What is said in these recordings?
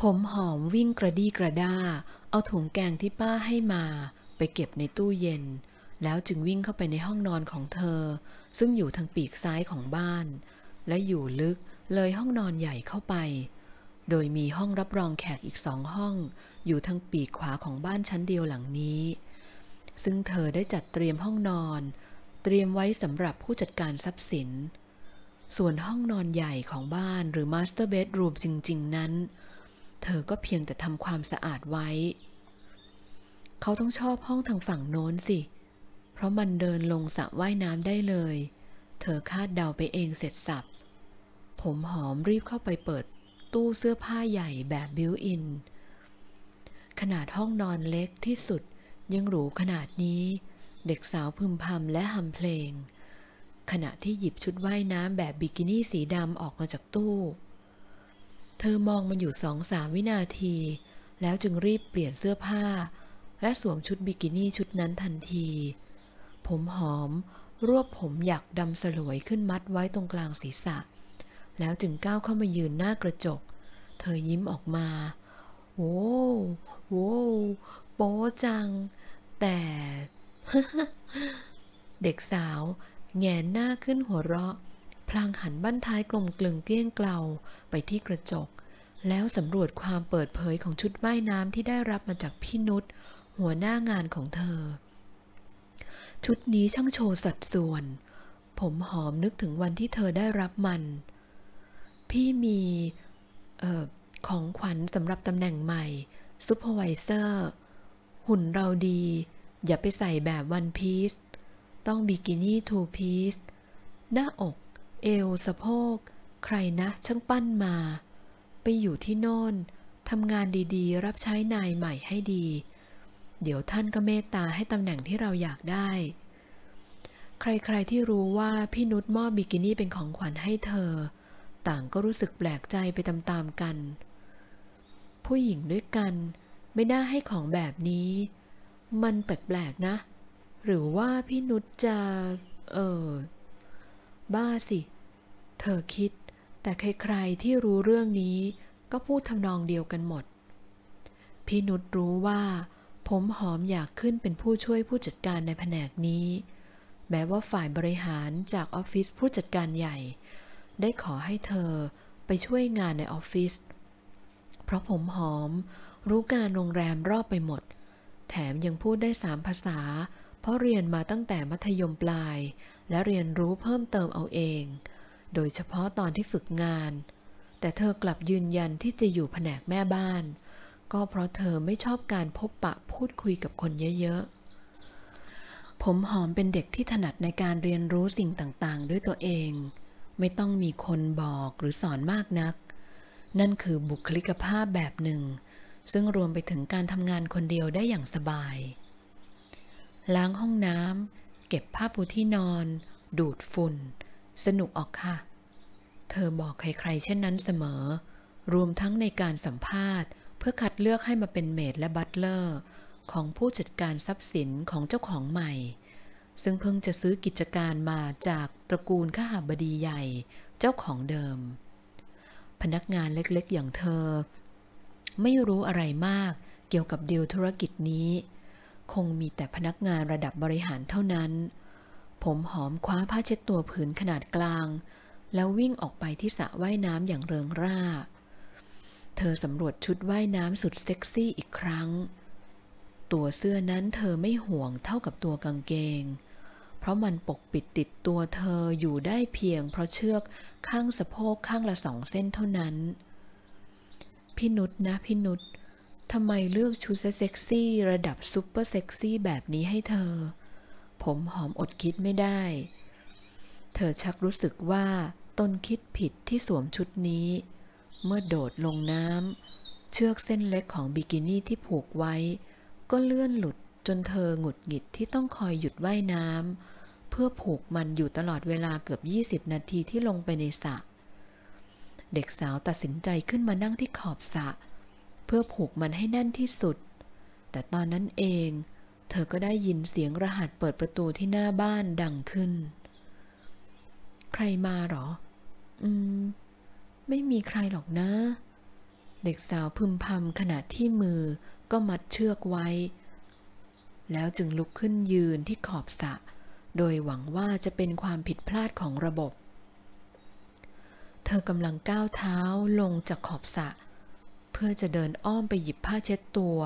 ผมหอมวิ่งกระดี้กระด้า เอาถุงแกงที่ป้าให้มา ไปเก็บในตู้เย็น แล้วจึงวิ่งเข้าไปในห้องนอนของเธอ ซึ่งอยู่ทางปีกซ้ายของบ้าน และอยู่ลึกเลยห้องนอนใหญ่เข้าไป โดยมีห้องรับรองแขกอีกสองห้อง อยู่ทางปีกขวาของบ้านชั้นเดียวหลังนี้ ซึ่งเธอได้จัดเตรียมห้องนอน เตรียมไว้สำหรับผู้จัดการทรัพย์สิน ส่วนห้องนอนใหญ่ของบ้านหรือ master bedroom จริง ๆ นั้น เธอก็เพียงแต่ทำความสะอาดไว้ เขาต้องชอบห้องทางฝั่งโน้นสิ เพราะมันเดินลงสระว่ายน้ำได้เลย เธอคาดเดาไปเองเสร็จสรรพ ผมหอมรีบเข้าไปเปิดตู้เสื้อผ้าใหญ่แบบ built-in ขนาดห้องนอนเล็กที่สุดยังหรูขนาดนี้ เด็กสาวพึมพำและฮัมเพลง ขณะที่หยิบชุดว่ายน้ำแบบบิกินี่สีดำออกมาจากตู้ เธอมองมันอยู่สองสามวินาที แล้วจึงรีบเปลี่ยนเสื้อผ้า และสวมชุดบิกินี่ชุดนั้นทันที ผมหอม รวบผมหยักดำสลวยขึ้นมัดไว้ตรงกลางศีรษะ แล้วจึงก้าวเข้ามายืนหน้ากระจก เธอยิ้มออกมา wowโว้โป๊จัง แต่ เด็กสาว แงนหน้าขึ้นหัวเราะ ลางหันบั้นท้ายกลมกลึงเกลี้ยงเกลาไปที่กระจก แล้วสำรวจความเปิดเผยของชุดว่ายน้ำที่ได้รับมาจากพี่นุชหัวหน้างานของเธอ ชุดนี้ช่างโชว์สัดส่วน ผมหอมนึกถึงวันที่เธอได้รับมัน พี่มีออของขวัญสำหรับตำแหน่งใหม่ supervisor หุ่นเราดี อย่าไปใส่แบบ one-piece ต้องบิกินี่ two-piece หน้าอก เอวสะโพก ใครนะช่างปั้นมา ไปอยู่ที่โน่นทำงานดีๆ รับใช้นายใหม่ให้ดี เดี๋ยวท่านก็เมตตาให้ตำแหน่งที่เราอยากได้ ใครๆที่รู้ว่าพี่นุชมอบบิกินี่เป็นของขวัญให้เธอ ต่างก็รู้สึกแปลกใจไปตามๆกัน ผู้หญิงด้วยกันไม่น่าให้ของแบบนี้ มันแปลกๆนะ หรือว่าพี่นุชจะ เออ บ้าสิ เธอคิด แต่ใครๆที่รู้เรื่องนี้ก็พูดทำนองเดียวกันหมด พี่นุชรู้ว่า ผมหอมอยากขึ้นเป็นผู้ช่วยผู้จัดการในแผนกนี้ แม้ว่าฝ่ายบริหารจากออฟฟิศผู้จัดการใหญ่ ได้ขอให้เธอไปช่วยงานในออฟฟิศเพราะผมหอมรู้การโรงแรมรอบไปหมด แถมยังพูดได้สามภาษา เพราะเรียนมาตั้งแต่มัธยมปลาย และเรียนรู้เพิ่มเติมเอาเอง โดยเฉพาะตอนที่ฝึกงาน แต่เธอกลับยืนยันที่จะอยู่แผนกแม่บ้าน ก็เพราะเธอไม่ชอบการพบปะพูดคุยกับคนเยอะๆ ผมหอมเป็นเด็กที่ถนัดในการเรียนรู้สิ่งต่างๆ ด้วยตัวเอง ไม่ต้องมีคนบอกหรือสอนมากนัก นั่นคือบุคลิกภาพแบบหนึ่ง ซึ่งรวมไปถึงการทำงานคนเดียวได้อย่างสบาย ล้างห้องน้ำเก็บผ้าปูที่นอน ดูดฝุ่น สนุกออกค่ะ เธอบอกใครๆเช่นนั้นเสมอ รวมทั้งในการสัมภาษณ์ เพื่อคัดเลือกให้มาเป็นเมดและบัตเลอร์ ของผู้จัดการทรัพย์สินของเจ้าของใหม่ ซึ่งเพิ่งจะซื้อกิจการมาจากตระกูลข้าบดีใหญ่ เจ้าของเดิม พนักงานเล็กๆอย่างเธอ ไม่รู้อะไรมากเกี่ยวกับดีลธุรกิจนี้ คงมีแต่พนักงานระดับบริหารเท่านั้น ผมหอมคว้าผ้าเช็ดตัวผืนขนาดกลาง แล้ววิ่งออกไปที่สระว่ายน้ำอย่างเริงร่า เธอสำรวจชุดว่ายน้ำสุดเซ็กซี่อีกครั้ง ตัวเสื้อนั้นเธอไม่ห่วงเท่ากับตัวกางเกง เพราะมันปกปิดติดตัวเธออยู่ได้เพียงเพราะเชือกข้างสะโพกข้างละสองเส้นเท่านั้น พี่นุชนะพี่นุชทำไมเลือกชุดเซ็กซี่ระดับซุปเปอร์เซ็กซี่แบบนี้ให้เธอ ผมหอมอดคิดไม่ได้ เธอชักรู้สึกว่าตนคิดผิดที่สวมชุดนี้ เมื่อโดดลงน้ำเชือกเส้นเล็กของบิกินี่ที่ผูกไว้ ก็เลื่อนหลุดจนเธอหงุดหงิดที่ต้องคอยหยุดว่ายน้ำเพื่อผูกมันอยู่ตลอดเวลาเกือบ 20 นาทีที่ลงไปในสระเด็กสาวตัดสินใจขึ้นมานั่งที่ขอบสระเพื่อผูกมันให้แน่นที่สุด แต่ตอนนั้นเอง เธอก็ได้ยินเสียงรหัสเปิดประตูที่หน้าบ้านดังขึ้น ใครมาหรอ อืม ไม่มีใครหรอกนะ เด็กสาวพึมพำขณะที่มือก็มัดเชือกไว้ แล้วจึงลุกขึ้นยืนที่ขอบสระโดยหวังว่าจะเป็นความผิดพลาดของระบบ เธอกำลังก้าวเท้าลงจากขอบสระเพื่อจะเดินอ้อมไปหยิบผ้าเช็ดตัว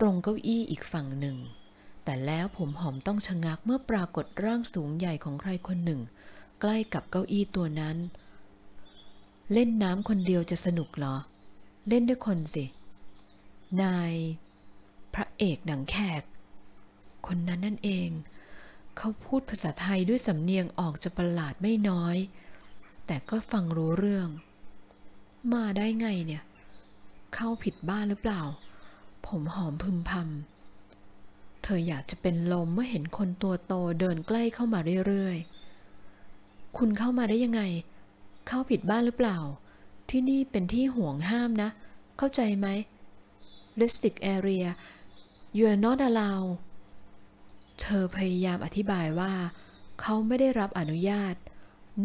ตรงเก้าอี้อีกฝั่งหนึ่ง แต่แล้วผมหอมต้องชะงักเมื่อปรากฏร่างสูงใหญ่ของใครคนหนึ่ง ใกล้กับเก้าอี้ตัวนั้น เล่นน้ำคนเดียวจะสนุกเหรอ เล่นด้วยคนสิ นาย พระเอกหนังแขก คนนั้นนั่นเอง เขาพูดภาษาไทยด้วยสำเนียงออกจะประหลาดไม่น้อย แต่ก็ฟังรู้เรื่อง มาได้ไงเนี่ย เข้าผิดบ้านหรือเปล่า ผมหอมพึมพำ เธออยากจะเป็นลมเมื่อเห็นคนตัวโตเดินใกล้เข้ามาเรื่อยๆ คุณเข้ามาได้ยังไง เข้าผิดบ้านหรือเปล่า ที่นี่เป็นที่ห่วงห้ามนะ เข้าใจไหม restrict area you are not allowed เธอพยายามอธิบายว่า เขาไม่ได้รับอนุญาต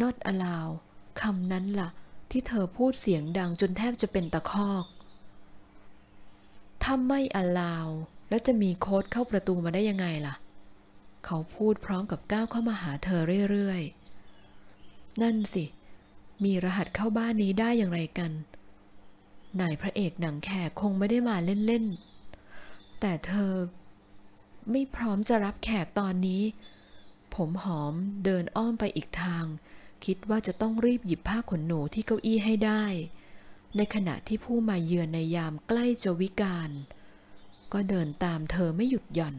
not allowed คำนั้นล่ะ ที่เธอพูดเสียงดังจนแทบจะเป็นตะคอก ถ้าไม่ allow แล้วจะมีโค้ดเข้าประตูมาได้ยังไงล่ะ เขาพูดพร้อมกับก้าวเข้ามาหาเธอเรื่อยๆ นั่นสิ มีรหัสเข้าบ้านนี้ได้อย่างไรกันนายพระเอกหนังแขกคงไม่ได้มาเล่นๆ แต่เธอไม่พร้อมจะรับแขกตอนนี้ ผมหอมเดินอ้อมไปอีกทาง คิดว่าจะต้องรีบหยิบผ้าขนหนูที่เก้าอี้ให้ได้ ในขณะที่ผู้มาเยือนในยามใกล้จะวิกาลก็เดินตามเธอไม่หยุดหย่อน